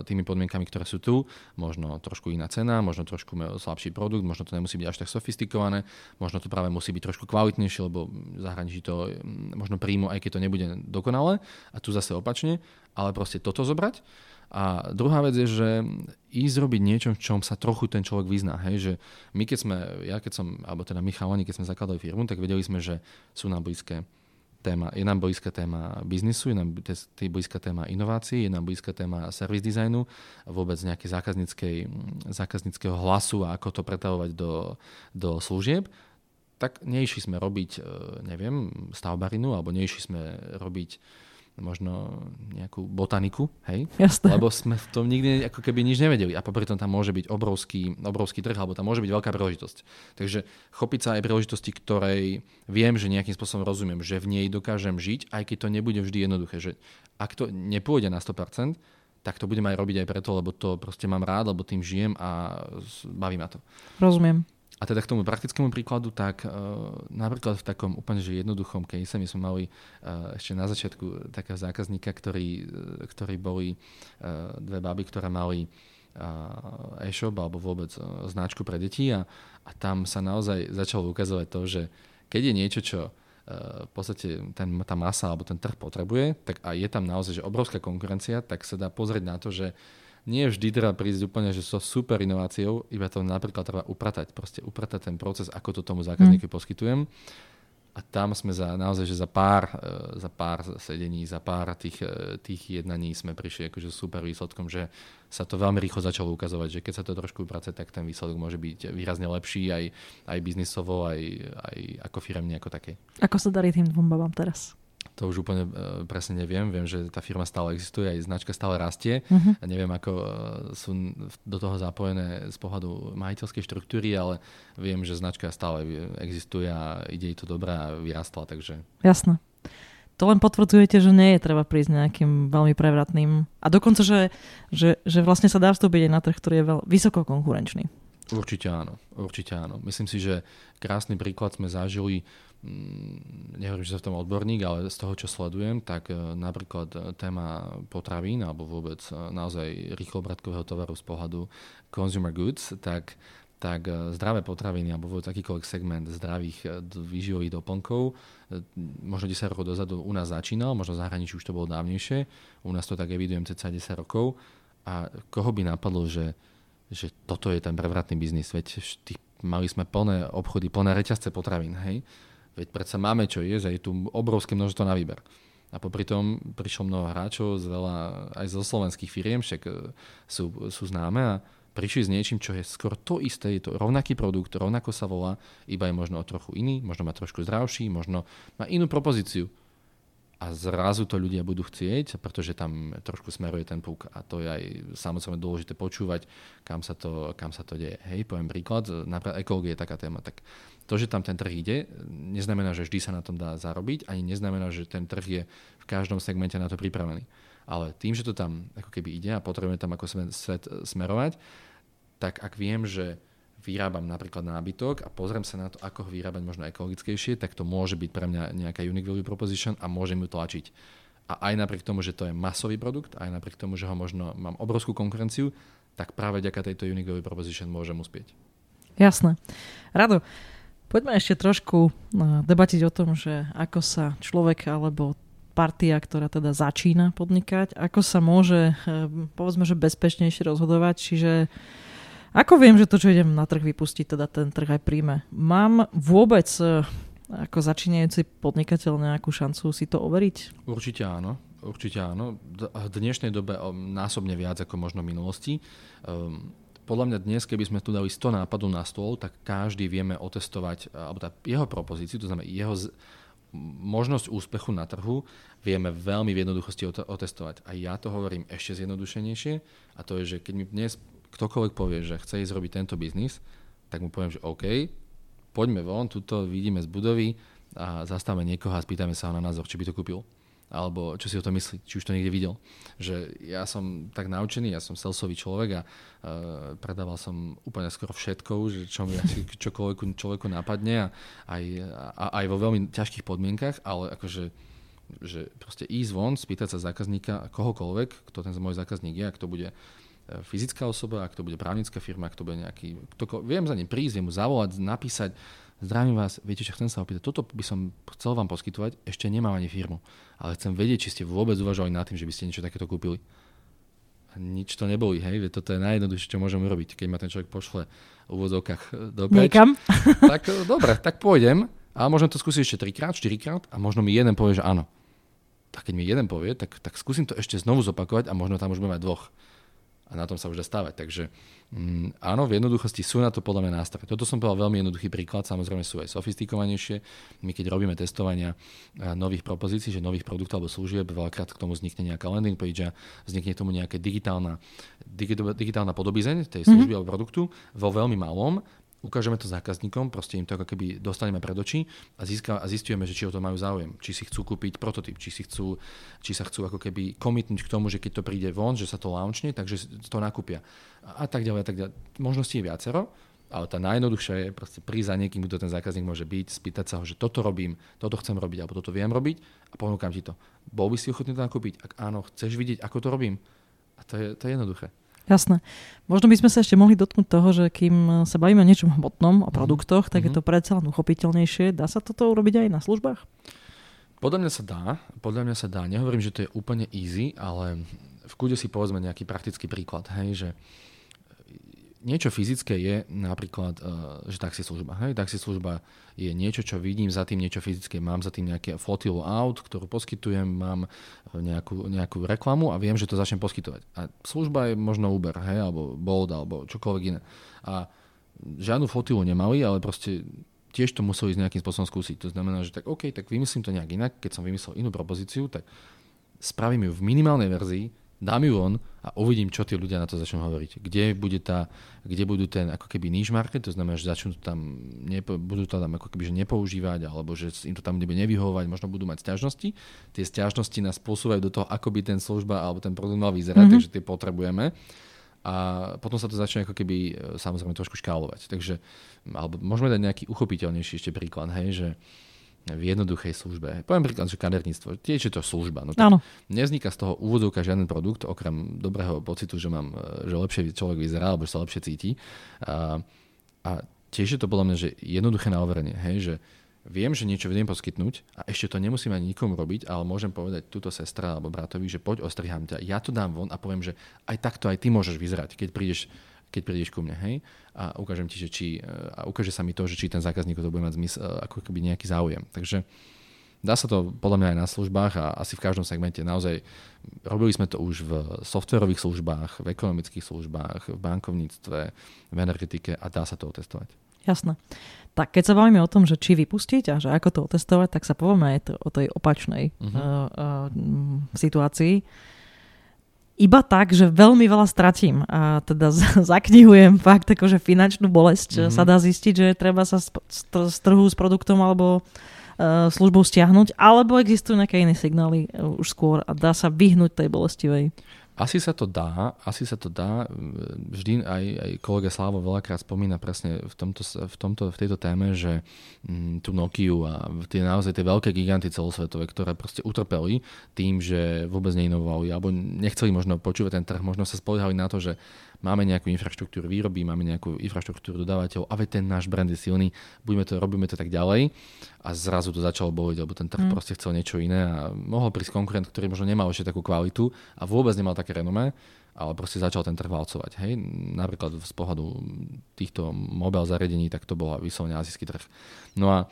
tými podmienkami, ktoré sú tu, možno trošku iná cena, možno trošku slabší produkt, možno to nemusí byť až tak sofistikované, možno to práve musí byť trošku kvalitnejšie, lebo zahraničí to mm, možno príjmu, aj keď to nebude dokonale, a tu zase opačne, ale proste toto zobrať. A druhá vec je, že ísť robiť niečo, v čom sa trochu ten človek vyzná. Hej? Že my keď sme, ja keď som, alebo teda my keď sme zakladali firmu, tak vedeli sme, že sú nám blízke téma, je nám blízka téma biznisu, je nám blízka téma inovácií, je nám blízka téma service designu, vôbec nejaké zákazníckého hlasu a ako to pretavovať do, do služieb, tak neišli sme robiť, e, neviem, stavbarinu, alebo neišli sme robiť možno nejakú botaniku, hej? Jasné. Lebo sme v tom nikdy ako keby nič nevedeli a popri tom tam môže byť obrovský, obrovský trh, alebo tam môže byť veľká príležitosť. Takže chopiť sa aj príležitosti, ktorej viem, že nejakým spôsobom rozumiem, že v nej dokážem žiť, aj keď to nebude vždy jednoduché. Že ak to nepôjde na 100%, tak to budem aj robiť aj preto, lebo to proste mám rád, lebo tým žijem a baví ma to. Rozumiem. A teda k tomu praktickému príkladu, tak uh, napríklad v takom úplne že jednoduchom case my sme mali uh, ešte na začiatku takého zákazníka, ktorý, uh, ktorí boli uh, dve baby, ktoré mali uh, e-shop alebo vôbec uh, značku pre deti a, a tam sa naozaj začalo ukazovať to, že keď je niečo, čo v podstate ten, tá masa alebo ten trh potrebuje, tak a je tam naozaj že obrovská konkurencia, tak sa dá pozrieť na to, že nie vždy treba prísť úplne, že so super inováciou, iba to napríklad treba upratať, proste upratať ten proces, ako to tomu zákazníku mm. poskytujem. A tam sme za, naozaj, že za pár, e, za pár sedení, za pár tých, e, tých jednaní sme prišli akože super výsledkom, že sa to veľmi rýchlo začalo ukazovať, že keď sa to trošku uprace, tak ten výsledok môže byť výrazne lepší aj, aj biznisovo, aj, aj ako firemne ako také. Ako sa darí tým dvom babám teraz? To už úplne uh, presne neviem. Viem, že tá firma stále existuje, aj značka stále rastie. Uh-huh. A neviem, ako uh, sú do toho zapojené z pohľadu majiteľskej štruktúry, ale viem, že značka stále existuje a ide jej to dobré a vyrastla. Takže... Jasné. To len potvrdzujete, že nie je treba prísť nejakým veľmi prevratným. A dokonca, že, že, že vlastne sa dá vstúpiť aj na trh, ktorý je veľ, vysoko konkurenčný. Určite áno, určite áno. Myslím si, že krásny príklad sme zažili nehovorím, že som v tom odborník, ale z toho, čo sledujem, tak e, napríklad e, téma potravín alebo vôbec e, naozaj rýchlobratkového tovaru z pohľadu consumer goods, tak tak zdravé potraviny alebo vôbec akýkoľvek segment zdravých výživových doplnkov možno 10 rokov dozadu u nás začínal, možno v zahraničí už to bolo dávnejšie, u nás to tak evidujem cca 10 rokov a koho by napadlo, že, že toto je ten prevratný biznis, veď tých mali sme plné obchody, plné reťazce potravín, hej. Veď predsa máme čo jesť a je tu obrovské množstvo na výber. A popri tom prišlo mnoho hráčov z veľa, aj zo slovenských firiem, však e, sú, sú známe a prišli s niečím, čo je skoro to isté, je to rovnaký produkt, rovnako sa volá, iba je možno trochu iný, možno má trošku zdravší, možno má inú propozíciu a zrazu to ľudia budú chcieť, pretože tam trošku smeruje ten púk a to je aj samozrejme dôležité počúvať, kam sa to, kam sa to deje. Hej, poviem príklad, napríklad ekológia je taká téma, tak to, že tam ten trh ide, neznamená, že vždy sa na tom dá zarobiť, ani neznamená, že ten trh je v každom segmente na to pripravený. Ale tým, že to tam ako keby ide a potrebujeme tam ako svet smerovať, tak ak viem, že vyrábam napríklad nábytok a pozriem sa na to, ako ho vyrábať možno ekologickejšie, tak to môže byť pre mňa nejaká unique value proposition a môžem ju tlačiť. A aj napriek tomu, že to je masový produkt, aj napriek tomu, že ho možno mám obrovskú konkurenciu, tak práve ďaká tejto unique value proposition môžem uspieť. Jasné. Rado, poďme ešte trošku no, debatiť o tom, že ako sa človek alebo partia, ktorá teda začína podnikať, ako sa môže, eh, povedzme, že bezpečnejšie rozhodovať, čiže ako viem, že to, čo idem na trh vypustiť, teda ten trh aj príjme? Mám vôbec e, ako začínajúci podnikateľ nejakú šancu si to overiť? Určite áno. Určite áno. V dnešnej dobe násobne viac ako možno v minulosti. Um, podľa mňa dnes, keby sme tu dali 100 nápadov na stôl, tak každý vieme otestovať, alebo tá jeho propozíciu, to znamená jeho z, možnosť úspechu na trhu, vieme veľmi v jednoduchosti otestovať. A ja to hovorím ešte zjednodušenejšie, a to je, že keď mi dnes ktokoľvek povie, že chce ísť robiť tento biznis, tak mu poviem, že OK, poďme von, tuto vidíme z budovy a zastavíme niekoho a spýtame sa ho na názor, či by to kúpil. Alebo čo si o to myslí, či už to niekde videl. Že ja som tak naučený, ja som salesový človek a uh, predával som úplne skoro všetko, že čo mi čokoľvek človeku napadne a aj, a, aj vo veľmi ťažkých podmienkach, ale akože že proste ísť von, spýtať sa zákazníka kohokoľvek, kto ten môj zákazník je, ak to bude E, fyzická osoba, ak to bude právnická firma, ak to bude nejaký... To, viem za ním prísť, viem mu zavolať, napísať, zdravím vás, viete, čo chcem sa opýtať, toto by som chcel vám poskytovať, ešte nemám ani firmu, ale chcem vedieť, či ste vôbec uvažovali nad tým, že by ste niečo takéto kúpili. A nič to neboli, hej, toto je najjednoduchšie, čo môžem urobiť, keď ma ten človek pošle v úvodzovkách e, do preč. Niekam? Tak e, dobre, tak pôjdem, ale môžem to skúsiť ešte trikrát, štyrikrát a možno mi jeden povie, že áno. Tak keď mi jeden povie, tak, tak skúsim to ešte znovu zopakovať a možno tam už budeme mať dvoch a na tom sa už dá stávať. Takže mm, áno, v jednoduchosti sú na to podľa mňa nástroje. Toto som povedal veľmi jednoduchý príklad, samozrejme sú aj sofistikovanejšie. My keď robíme testovania nových propozícií, že nových produktov alebo služieb, veľakrát k tomu vznikne nejaká landing page a vznikne tomu nejaká digitálna, digitálna podobizeň tej služby mm-hmm. alebo produktu vo veľmi malom ukážeme to zákazníkom, proste im to ako keby dostaneme pred oči a, získa, a zistujeme, že či o to majú záujem, či si chcú kúpiť prototyp, či, si chcú, či sa chcú ako keby komitnúť k tomu, že keď to príde von, že sa to launchne, takže to nakúpia. A, a tak ďalej, a tak ďalej. Možností je viacero, ale tá najjednoduchšia je proste prísť za niekým, kto ten zákazník môže byť, spýtať sa ho, že toto robím, toto chcem robiť, alebo toto viem robiť a ponúkam ti to. Bol by si ochotný to nakúpiť? Ak áno, chceš vidieť, ako to robím? A to je, to je jednoduché. Jasné. Možno by sme sa ešte mohli dotknúť toho, že kým sa bavíme o niečom hmotnom, o mhm. produktoch, tak mm-hmm. je mhm. to predsa len uchopiteľnejšie. Dá sa toto urobiť aj na službách? Podľa mňa sa dá. Podľa mňa sa dá. Nehovorím, že to je úplne easy, ale v kúde si povedzme nejaký praktický príklad. Hej, že niečo fyzické je napríklad, uh, že taxislužba. Hej, taxislužba je niečo, čo vidím za tým niečo fyzické. Mám za tým nejaké flotilu aut, ktorú poskytujem, mám nejakú, nejakú reklamu a viem, že to začnem poskytovať. A služba je možno Uber, hej, alebo Bolt, alebo čokoľvek iné. A žiadnu flotilu nemali, ale proste tiež to museli ísť nejakým spôsobom skúsiť. To znamená, že tak OK, tak vymyslím to nejak inak. Keď som vymyslel inú propozíciu, tak spravím ju v minimálnej verzii, dám ju von a uvidím, čo tí ľudia na to začnú hovoriť. Kde, bude tá, kde budú ten ako keby niche market, to znamená, že začnú tam, nepo, budú to tam ako keby že nepoužívať, alebo že im to tam nebude nevyhovovať, možno budú mať stiažnosti. Tie stiažnosti nás posúvajú do toho, ako by ten služba alebo ten produkt mal vyzerať, mm-hmm. takže tie potrebujeme. A potom sa to začne ako keby e, samozrejme trošku škálovať. Takže, alebo môžeme dať nejaký uchopiteľnejší ešte príklad, hej, že v jednoduchej službe. Poviem príklad, že kaderníctvo, tiež je to služba. No tak Nevzniká z toho úvodovka žiaden produkt, okrem dobrého pocitu, že, mám, že lepšie človek vyzerá, alebo že sa lepšie cíti. A, a tiež je to podľa mňa, že jednoduché na overenie, hej, že viem, že niečo viem poskytnúť a ešte to nemusím ani nikomu robiť, ale môžem povedať túto sestra alebo bratovi, že poď ostriham ťa, ja to dám von a poviem, že aj takto aj ty môžeš vyzerať, keď prídeš keď prídeš ku mne, hej, a ukážem ti, že či, a ukáže sa mi to, že či ten zákazník to bude mať zmysel, ako keby nejaký záujem. Takže Dá sa to podľa mňa aj na službách a asi v každom segmente. Naozaj robili sme to už v softverových službách, v ekonomických službách, v bankovníctve, v energetike a dá sa to otestovať. Jasné. Tak keď sa bavíme o tom, že či vypustiť a že ako to otestovať, tak sa povieme aj to, o tej opačnej uh-huh. uh, uh, situácii. Iba tak, že veľmi veľa stratím a teda zaknihujem fakt akože finančnú bolesť uh-huh. sa dá zistiť, že treba sa z, z trhu s produktom alebo uh, službu stiahnuť, alebo existujú nejaké iné signály uh, už skôr a dá sa vyhnúť tej bolestivej? Asi sa to dá, asi sa to dá. Vždy aj, aj kolega Slavo veľakrát spomína presne v, tomto, v, tomto, v tejto téme, že m, mm, tú Nokiu a tie naozaj tie veľké giganty celosvetové, ktoré proste utrpeli tým, že vôbec neinovovali alebo nechceli možno počúvať ten trh, možno sa spoliehali na to, že máme nejakú infraštruktúru výroby, máme nejakú infraštruktúru dodávateľov, a ten náš brand je silný, budeme to, robíme to tak ďalej a zrazu to začalo boliť, lebo ten trh mm. proste chcel niečo iné a mohol prísť konkurent, ktorý možno nemal ešte takú kvalitu a vôbec nemal také renomé, ale proste začal ten trh valcovať. Hej? Napríklad z pohľadu týchto mobil zariadení, tak to bola vyslovene azijský trh. No a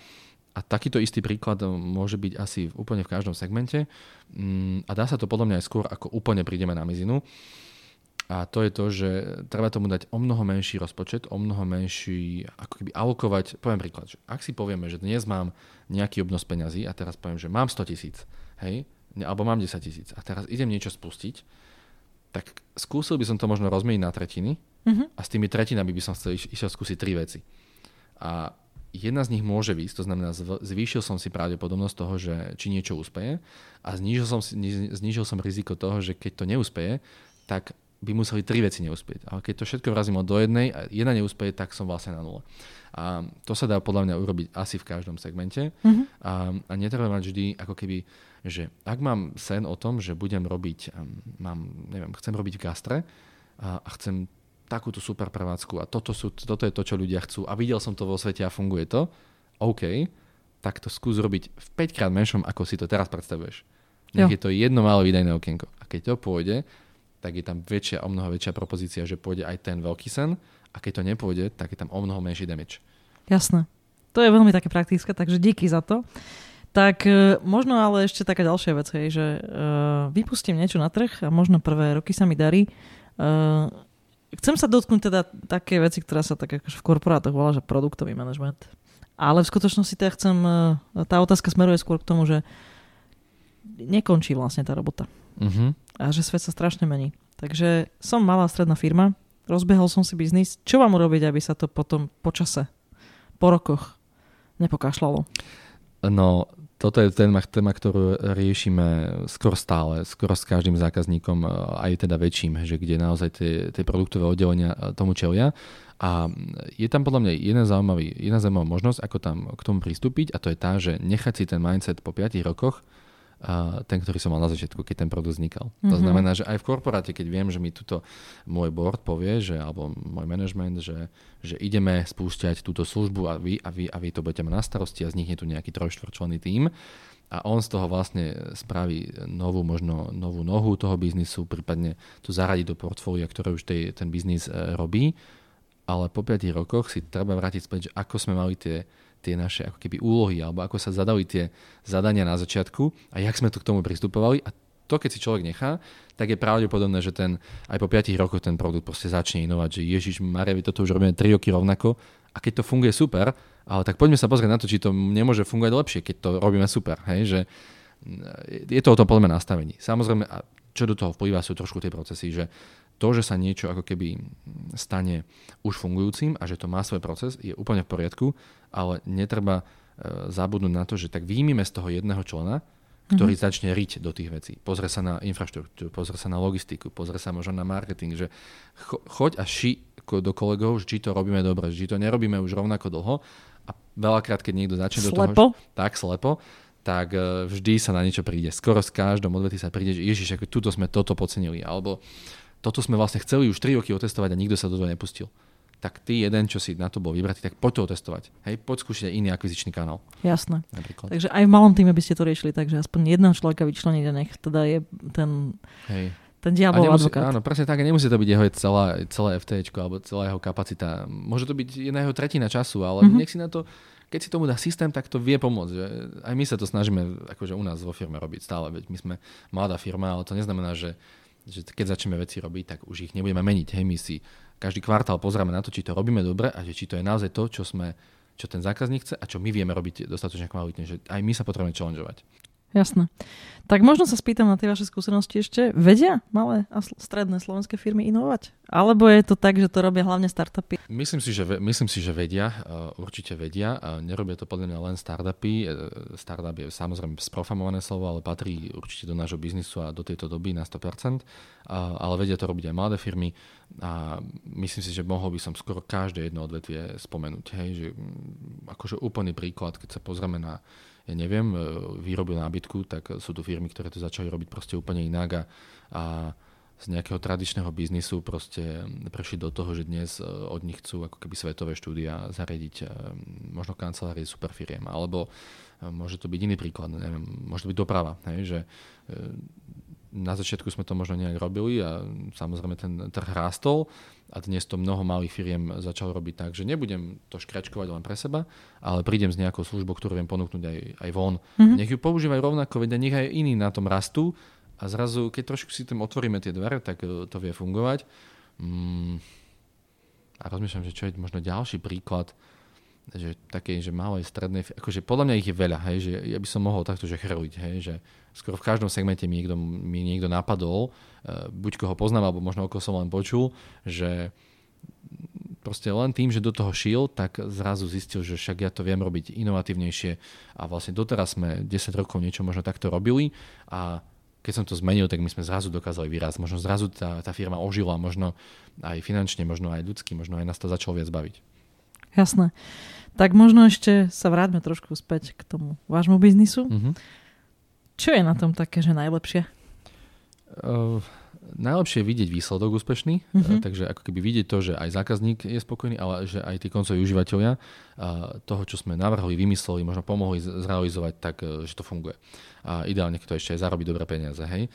a takýto istý príklad môže byť asi úplne v každom segmente. Mm, a dá sa to podľa mňa aj skôr, ako úplne prídeme na mizinu. A to je to, že treba tomu dať o mnoho menší rozpočet, o mnoho menší, ako keby alokovať, poviem príklad, že ak si povieme, že dnes mám nejaký obnos peňazí a teraz poviem, že mám 100 tisíc, hej, alebo mám 10 tisíc a teraz idem niečo spustiť, tak skúsil by som to možno rozmeniť na tretiny uh-huh. a s tými tretinami by som chcel išiel skúsiť tri veci. A jedna z nich môže výsť, to znamená zvýšil som si pravdepodobnosť toho, že či niečo úspeje a znížil som, znížil som riziko toho, že keď to neúspeje, tak by museli tri veci neúspieť. Ale keď to všetko vrazím do jednej a jedna neúspieje, tak som vlastne na nule. A to sa dá podľa mňa urobiť asi v každom segmente. Mm-hmm. A, a netreba mať vždy ako keby, že ak mám sen o tom, že budem robiť, mám, neviem, chcem robiť v gastre a, a chcem takúto super prevádzku a toto, sú, toto je to, čo ľudia chcú a videl som to vo svete a funguje to, OK, tak to skús robiť v 5 krát menšom, ako si to teraz predstavuješ. Nech je to jedno malé výdajné okienko. A keď to pôjde, tak je tam väčšia, o mnoho väčšia propozícia, že pôjde aj ten veľký sen a keď to nepôjde, tak je tam o mnoho menší damage. Jasné. To je veľmi také praktické, takže díky za to. Tak e, možno ale ešte taká ďalšia vec, hej, že uh, vypustím niečo na trh a možno prvé roky sa mi darí. Uh, chcem sa dotknúť teda také veci, ktorá sa tak akože v korporátoch volá, že produktový manažment. Ale v skutočnosti teda chcem, tá otázka smeruje skôr k tomu, že nekončí vlastne tá robota. Uh-huh. A že svet sa strašne mení. Takže som malá stredná firma, rozbehol som si biznis. Čo vám urobiť, aby sa to potom po čase, po rokoch nepokašľalo? No, toto je téma, téma, ktorú riešime skoro stále, skoro s každým zákazníkom, aj teda väčším, že kde naozaj tie, tie produktové oddelenia tomu čelia. A je tam podľa mňa jedna, zaujímavý, jedna zaujímavá možnosť, ako tam k tomu pristúpiť a to je tá, že nechať si ten mindset po 5 rokoch ten, ktorý som mal na začiatku, keď ten produkt vznikal. Mm-hmm. To mhm. znamená, že aj v korporáte, keď viem, že mi tuto môj board povie, že, alebo môj management, že, že ideme spúšťať túto službu a vy, a vy, a vy to budete mať na starosti a vznikne tu nejaký trojštvorčlenný tím a on z toho vlastne spraví novú, možno novú nohu toho biznisu, prípadne to zaradiť do portfólia, ktoré už tej, ten biznis e, robí, ale po 5 rokoch si treba vrátiť späť, že ako sme mali tie tie naše ako keby úlohy, alebo ako sa zadali tie zadania na začiatku a jak sme to k tomu pristupovali. A to, keď si človek nechá, tak je pravdepodobné, že ten, aj po 5 rokoch ten produkt proste začne inovať, že Ježiš Maria, toto už robíme 3 roky rovnako a keď to funguje super, ale tak poďme sa pozrieť na to, či to nemôže fungovať lepšie, keď to robíme super. Hej? Že je to o tom podľa nastavení. Samozrejme, a čo do toho vplýva, sú trošku tie procesy, že to, že sa niečo ako keby stane už fungujúcim a že to má svoj proces, je úplne v poriadku, ale netreba e, zabudnúť na to, že tak výjmime z toho jedného člena, ktorý mm-hmm. začne riť do tých vecí. Pozrie sa na infraštruktúru, pozrie sa na logistiku, pozrie sa možno na marketing, že cho, choď a ši do kolegov, či to robíme dobre, či to nerobíme už rovnako dlho a veľakrát, keď niekto začne slepo. do toho, tak slepo, tak e, vždy sa na niečo príde. Skoro s každom odvetí sa príde, že ježiš, ako tuto sme toto podcenili, alebo toto sme vlastne chceli už 3 roky otestovať a nikto sa do toho nepustil. Tak ty jeden, čo si na to bol vybratý, tak poď to otestovať. Hej, poď skúšať iný akvizičný kanál. Jasné. Napríklad. Takže aj v malom týme by ste to riešili, takže aspoň jedného človeka vyčleniť a nech teda je ten... Hej ten diabol nemusí, advokát. Áno, presne tak. Nemusí to byť jeho celá, celé FT alebo celá jeho kapacita. Môže to byť jedna jeho tretina času, ale mm-hmm. nech si na to, keď si tomu dá systém, tak to vie pomôcť. Že aj my sa to snažíme akože u nás vo firme robiť stále. Veď my sme mladá firma, ale to neznamená, že, že keď začneme veci robiť, tak už ich nebudeme meniť. Hej, my si každý kvartál pozrieme na to, či to robíme dobre a že či to je naozaj to, čo sme čo ten zákazník chce a čo my vieme robiť dostatočne kvalitne, že aj my sa potrebujeme challengeovať. Jasné. Tak možno sa spýtam na tie vaše skúsenosti ešte. Vedia malé a stredné slovenské firmy inovovať? Alebo je to tak, že to robia hlavne startupy? Myslím si, že, myslím si, že vedia, určite vedia. Nerobia to podľa mňa len startupy. E, startup je samozrejme sprofamované slovo, ale patrí určite do nášho biznisu a do tejto doby na 100%. Ale vedia to robiť aj mladé firmy a myslím si, že mohol by som skoro každé jedno odvetvie spomenúť. Hej, že akože úplný príklad, keď sa pozrieme na ja neviem, e, výrobu nábytku, tak sú tu firmy, ktoré to začali robiť proste úplne inak a, a z nejakého tradičného biznisu proste prešli do toho, že dnes e, od nich chcú ako keby svetové štúdia zariadiť e, možno kancelárie superfiriem, alebo môže to byť iný príklad, neviem, môže to byť doprava, hej, že na začiatku sme to možno nejak robili a samozrejme ten trh rástol a dnes to mnoho malých firiem začalo robiť tak, že nebudem to škračkovať len pre seba, ale prídem s nejakou službou, ktorú viem ponúknuť aj, aj von. Mm-hmm. Nech ju používajú rovnako, veď nech aj iní na tom rastú a zrazu, keď trošku si tým otvoríme tie dvere, tak e, to vie fungovať. Mm, a rozmýšľam, že čo je možno ďalší príklad, že také, že malej, strednej, akože podľa mňa ich je veľa, hej, že ja by som mohol takto, že chrliť, hej, že skoro v každom segmente mi niekto, mi niekto napadol, uh, buď koho poznám, alebo možno koho som len počul, že proste len tým, že do toho šiel, tak zrazu zistil, že však ja to viem robiť inovatívnejšie a vlastne doteraz sme 10 rokov niečo možno takto robili a keď som to zmenil, tak my sme zrazu dokázali vyrásť. Možno zrazu tá, tá firma ožila, možno aj finančne, možno aj ľudsky, možno aj nás to začalo viac baviť. Jasné. Tak možno ešte sa vráťme trošku späť k tomu vášmu biznisu. Mm-hmm. Čo je na tom také, že najlepšie? Uh, najlepšie je vidieť výsledok úspešný, uh-huh. takže ako keby vidieť to, že aj zákazník je spokojný, ale že aj tí koncoví užívateľia toho, čo sme navrhli, vymysleli, možno pomohli zrealizovať tak, e, že to funguje. A ideálne, keď to ešte aj zarobí dobré peniaze. Hej? E,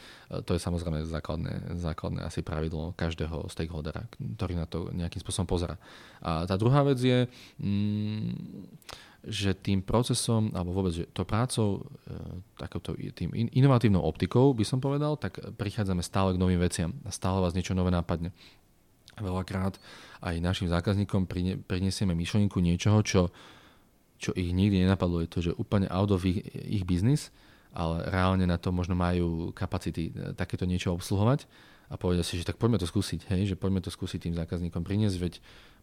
to je samozrejme základné, základné asi pravidlo každého stakeholdera, ktorý na to nejakým spôsobom pozera. A tá druhá vec je, mm, že tým procesom, alebo vôbec, že to prácou, e, takouto tým inovatívnou optikou, by som povedal, tak prichádzame stále k novým veciam a stále vás niečo nové nápadne. Veľakrát aj našim zákazníkom prinesieme myšlienku niečoho, čo, čo ich nikdy nenapadlo. Je to, že úplne out of ich, ich business, ale reálne na to možno majú kapacity e, takéto niečo obsluhovať a povedia si, že tak poďme to skúsiť, hej, že poďme to skúsiť tým zákazníkom priniesť, veď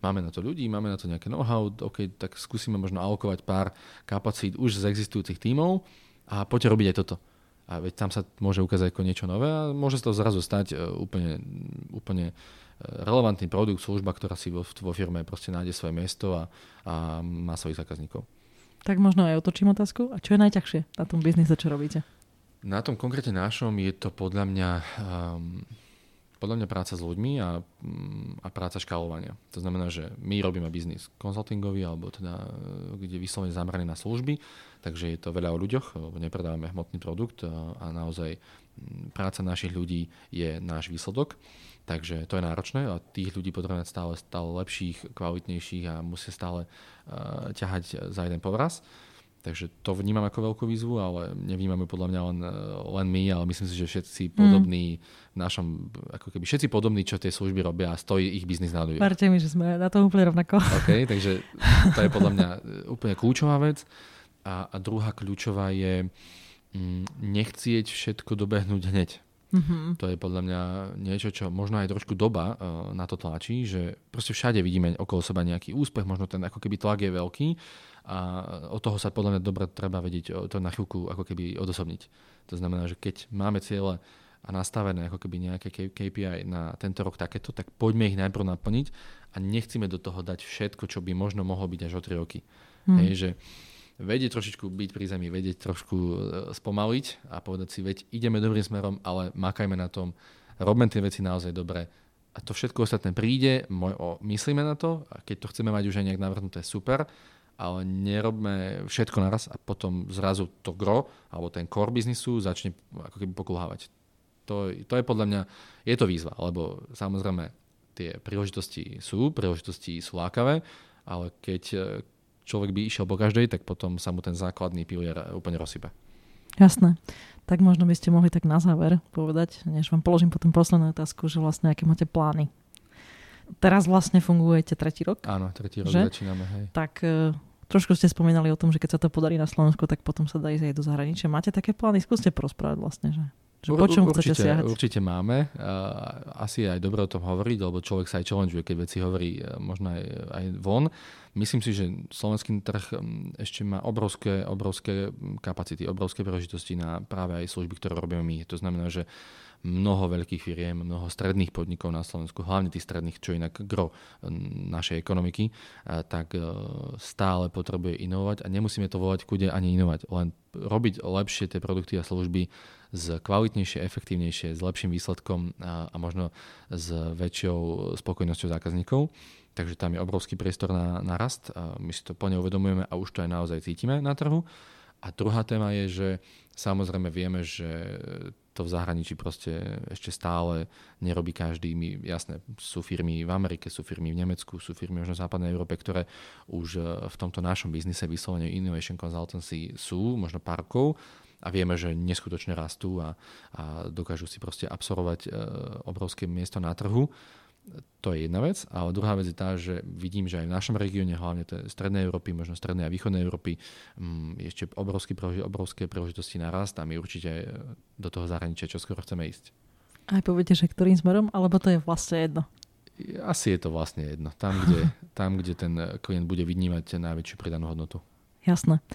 máme na to ľudí, máme na to nejaké know-how, OK, tak skúsime možno alokovať pár kapacít už z existujúcich tímov a poďte robiť aj toto. A veď tam sa môže ukázať ako niečo nové a môže sa to zrazu stať uh, úplne, úplne e, relevantný produkt, služba, ktorá si vo, vo firme proste nájde svoje miesto a, a má svojich zákazníkov. Tak možno aj otočím otázku. A čo je najťažšie na tom biznise, čo robíte? Na tom konkrétne našom je to podľa mňa um, podľa mňa práca s ľuďmi a, mm, a práca škálovania. To znamená, že my robíme biznis konsultingový, alebo teda, e, kde vyslovene zameraný na služby, takže je to veľa o ľuďoch, lebo nepredávame hmotný produkt a, a naozaj mm, práca našich ľudí je náš výsledok. Takže to je náročné a tých ľudí potrebujeme stále, stále lepších, kvalitnejších a musia stále uh, ťahať za jeden povraz. Takže to vnímam ako veľkú výzvu, ale nevnímame podľa mňa len, len my, ale myslím si, že všetci podobní v našom, ako keby všetci podobní, čo tie služby robia a stojí ich biznis na ľuďoch. Verte mi, že sme na to úplne rovnako. OK, takže to je podľa mňa úplne kľúčová vec. A, a druhá kľúčová je mm, nechcieť všetko dobehnúť hneď. Mm-hmm. To je podľa mňa niečo, čo možno aj trošku doba uh, na to tlačí, že proste všade vidíme okolo seba nejaký úspech, možno ten ako keby tlak je veľký a od toho sa podľa mňa dobre treba vedieť to na chvíľku ako keby odosobniť. To znamená, že keď máme ciele a nastavené ako keby nejaké KPI na tento rok takéto, tak poďme ich najprv naplniť a nechceme do toho dať všetko, čo by možno mohlo byť až o 3 roky. Hmm. Hej, že vedieť trošičku byť pri zemi, vedieť trošku e, spomaliť a povedať si, veď ideme dobrým smerom, ale makajme na tom, robme tie veci naozaj dobre a to všetko ostatné príde, myslíme na to a keď to chceme mať už aj nejak navrhnuté, super, ale nerobme všetko naraz a potom zrazu to gro alebo ten core biznisu začne ako keby pokulhávať. to, to je podľa mňa, je to výzva, lebo samozrejme tie príležitosti sú, príležitosti sú lákavé, ale keď e, človek by išiel po každej, tak potom sa mu ten základný pilier úplne rozsype. Jasné. Tak možno by ste mohli tak na záver povedať, než vám položím potom poslednú otázku, že vlastne aké máte plány. Teraz vlastne fungujete tretí rok? Áno, tretí rok že? začíname, hej. Tak uh, trošku ste spomínali o tom, že keď sa to podarí na Slovensku, tak potom sa dá ísť aj do zahraničia. Máte také plány? Skúste porozprávať vlastne, že že po čom určite, chcete siahať? Určite máme. Asi je aj dobre o tom hovoriť, lebo človek sa aj challengeuje, keď veci hovorí e, možno aj, aj von. Myslím si, že slovenský trh ešte má obrovské, obrovské kapacity, obrovské príležitosti na práve aj služby, ktoré robíme my. To znamená, že mnoho veľkých firiem, mnoho stredných podnikov na Slovensku, hlavne tých stredných, čo inak gro našej ekonomiky, tak e, stále potrebuje inovovať a nemusíme to volať kude ani inovať, len robiť lepšie tie produkty a služby z kvalitnejšie, efektívnejšie, s lepším výsledkom a, a možno s väčšou spokojnosťou zákazníkov. Takže tam je obrovský priestor na, na rast. A my si to plne uvedomujeme a už to aj naozaj cítime na trhu. A druhá téma je, že samozrejme vieme, že to v zahraničí proste ešte stále nerobí každý. My, jasné, sú firmy v Amerike, sú firmy v Nemecku, sú firmy možno v západnej Európe, ktoré už v tomto našom biznise vyslovene Innovation Consultancy sú, možno parkov, a vieme, že neskutočne rastú a, a dokážu si proste absorbovať e, obrovské miesto na trhu. To je jedna vec. A druhá vec je tá, že vidím, že aj v našom regióne, hlavne tej strednej Európy, možno strednej a východnej Európy, m, mm, ešte obrovské, obrovské príležitosti na rast a my určite e, do toho zahraničia čo skoro chceme ísť. Aj poviete, že ktorým smerom, alebo to je vlastne jedno? Asi je to vlastne jedno. Tam, kde, tam, kde ten klient bude vnímať najväčšiu pridanú hodnotu. Jasné.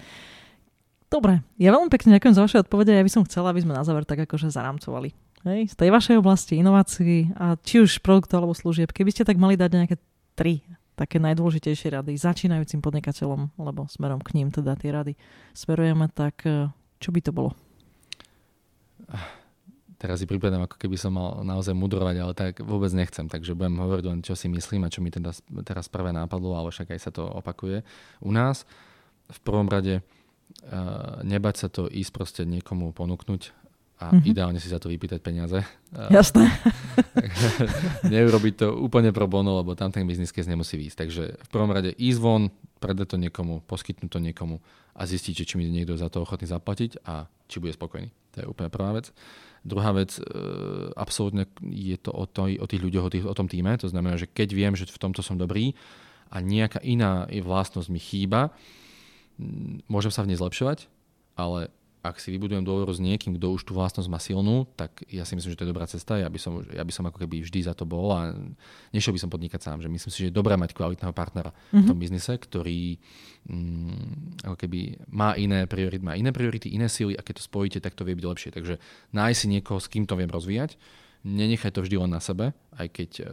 Dobre, ja veľmi pekne ďakujem za vaše odpovede. Ja by som chcela, aby sme na záver tak akože zaramcovali. Hej, z tej vašej oblasti inovácií a či už produktov alebo služieb, keby ste tak mali dať nejaké tri také najdôležitejšie rady začínajúcim podnikateľom, alebo smerom k ním teda tie rady smerujeme, tak eh, čo by to bolo? Teraz si pripadám, ako keby som mal naozaj mudrovať, ale tak vôbec nechcem, takže budem hovoriť len, čo si myslím a čo mi teda teraz prvé nápadlo, ale však aj sa to opakuje u nás. V prvom rade nebať sa to ísť proste niekomu ponúknuť a mm-hmm. ideálne si za to vypýtať peniaze. Jasné. Neurobiť to úplne pro bono, lebo tam ten business case nemusí výjsť. Takže v prvom rade ísť von, predať to niekomu, poskytnúť to niekomu a zistiť, či mi niekto za to ochotný zaplatiť a či bude spokojný. To je úplne prvá vec. Druhá vec, e, absolútne je to o, to, o tých ľuďoch, o, tých, o tom týme. To znamená, že keď viem, že v tomto som dobrý a nejaká iná vlastnosť mi chýba, môžem sa v nej zlepšovať, ale ak si vybudujem dôveru s niekým, kto už tú vlastnosť má silnú, tak ja si myslím, že to je dobrá cesta. Ja by som, ja by som ako keby vždy za to bol a nešiel by som podnikať sám. Že myslím si, že je dobré mať kvalitného partnera mm-hmm. v tom mhm. biznise, ktorý mm, ako keby má iné priority, má iné priority, iné síly a keď to spojíte, tak to vie byť lepšie. Takže nájsť si niekoho, s kým to viem rozvíjať, nenechaj to vždy len na sebe, aj keď e,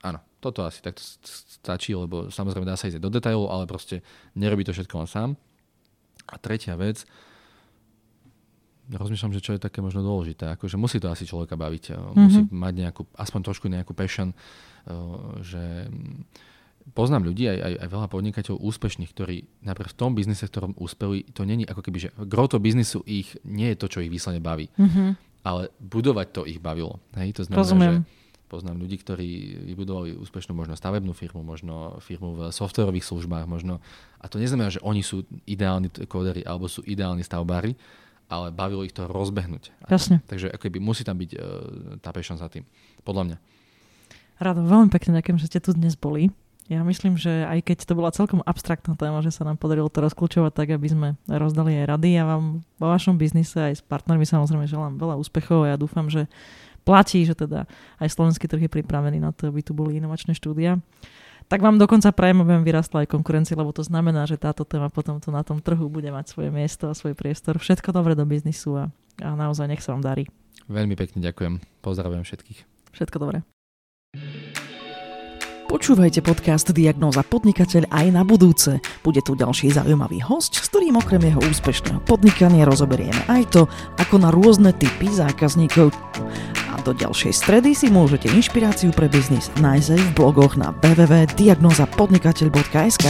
áno, toto asi takto stačí, lebo samozrejme dá sa ísť do detailov, ale proste nerobí to všetko len sám. A tretia vec, rozmýšľam, že čo je také možno dôležité. Akože musí to asi človeka baviť. Mm-hmm. Musí mať nejakú, aspoň trošku nejakú passion, eh, že poznám ľudí, aj, aj, aj veľa podnikateľov úspešných, ktorí napríklad v tom biznise, v ktorom úspeli, to není ako keby, že gro to biznisu ich nie je to, čo ich výsledne baví. Mm-hmm. Ale budovať to ich bavilo. Hej? To znamená, Rozumiem. že Poznám ľudí, ktorí vybudovali úspešnú možno stavebnú firmu, možno firmu v softwarových službách, možno. A to neznamená, že oni sú ideálni kóderi alebo sú ideálni stavbári, ale bavilo ich to rozbehnúť. Jasne. Takže akoby musí tam byť uh, tá passion za tým. Podľa mňa. Rado, veľmi pekne ďakujem, že ste tu dnes boli. Ja myslím, že aj keď to bola celkom abstraktná téma, že sa nám podarilo to rozklúčovať tak, aby sme rozdali aj rady. Ja vám vo vašom biznise aj s partnermi samozrejme želám veľa úspechov a ja dúfam, že platí, že teda aj slovenský trh je pripravený na to, aby tu boli inovačné štúdia. Tak vám dokonca prajem, aby vám vyrastla aj konkurencia, lebo to znamená, že táto téma potom to na tom trhu bude mať svoje miesto a svoj priestor. Všetko dobre do biznisu a, a naozaj nech sa vám darí. Veľmi pekne ďakujem. Pozdravujem všetkých. Všetko dobré. Počúvajte podcast Diagnóza podnikateľ aj na budúce. Bude tu ďalší zaujímavý host, s ktorým okrem jeho úspešného podnikania rozoberieme aj to, ako na rôzne typy zákazníkov. A do ďalšej stredy si môžete inšpiráciu pre biznis nájsť v blogoch na www.diagnozapodnikateľ.sk.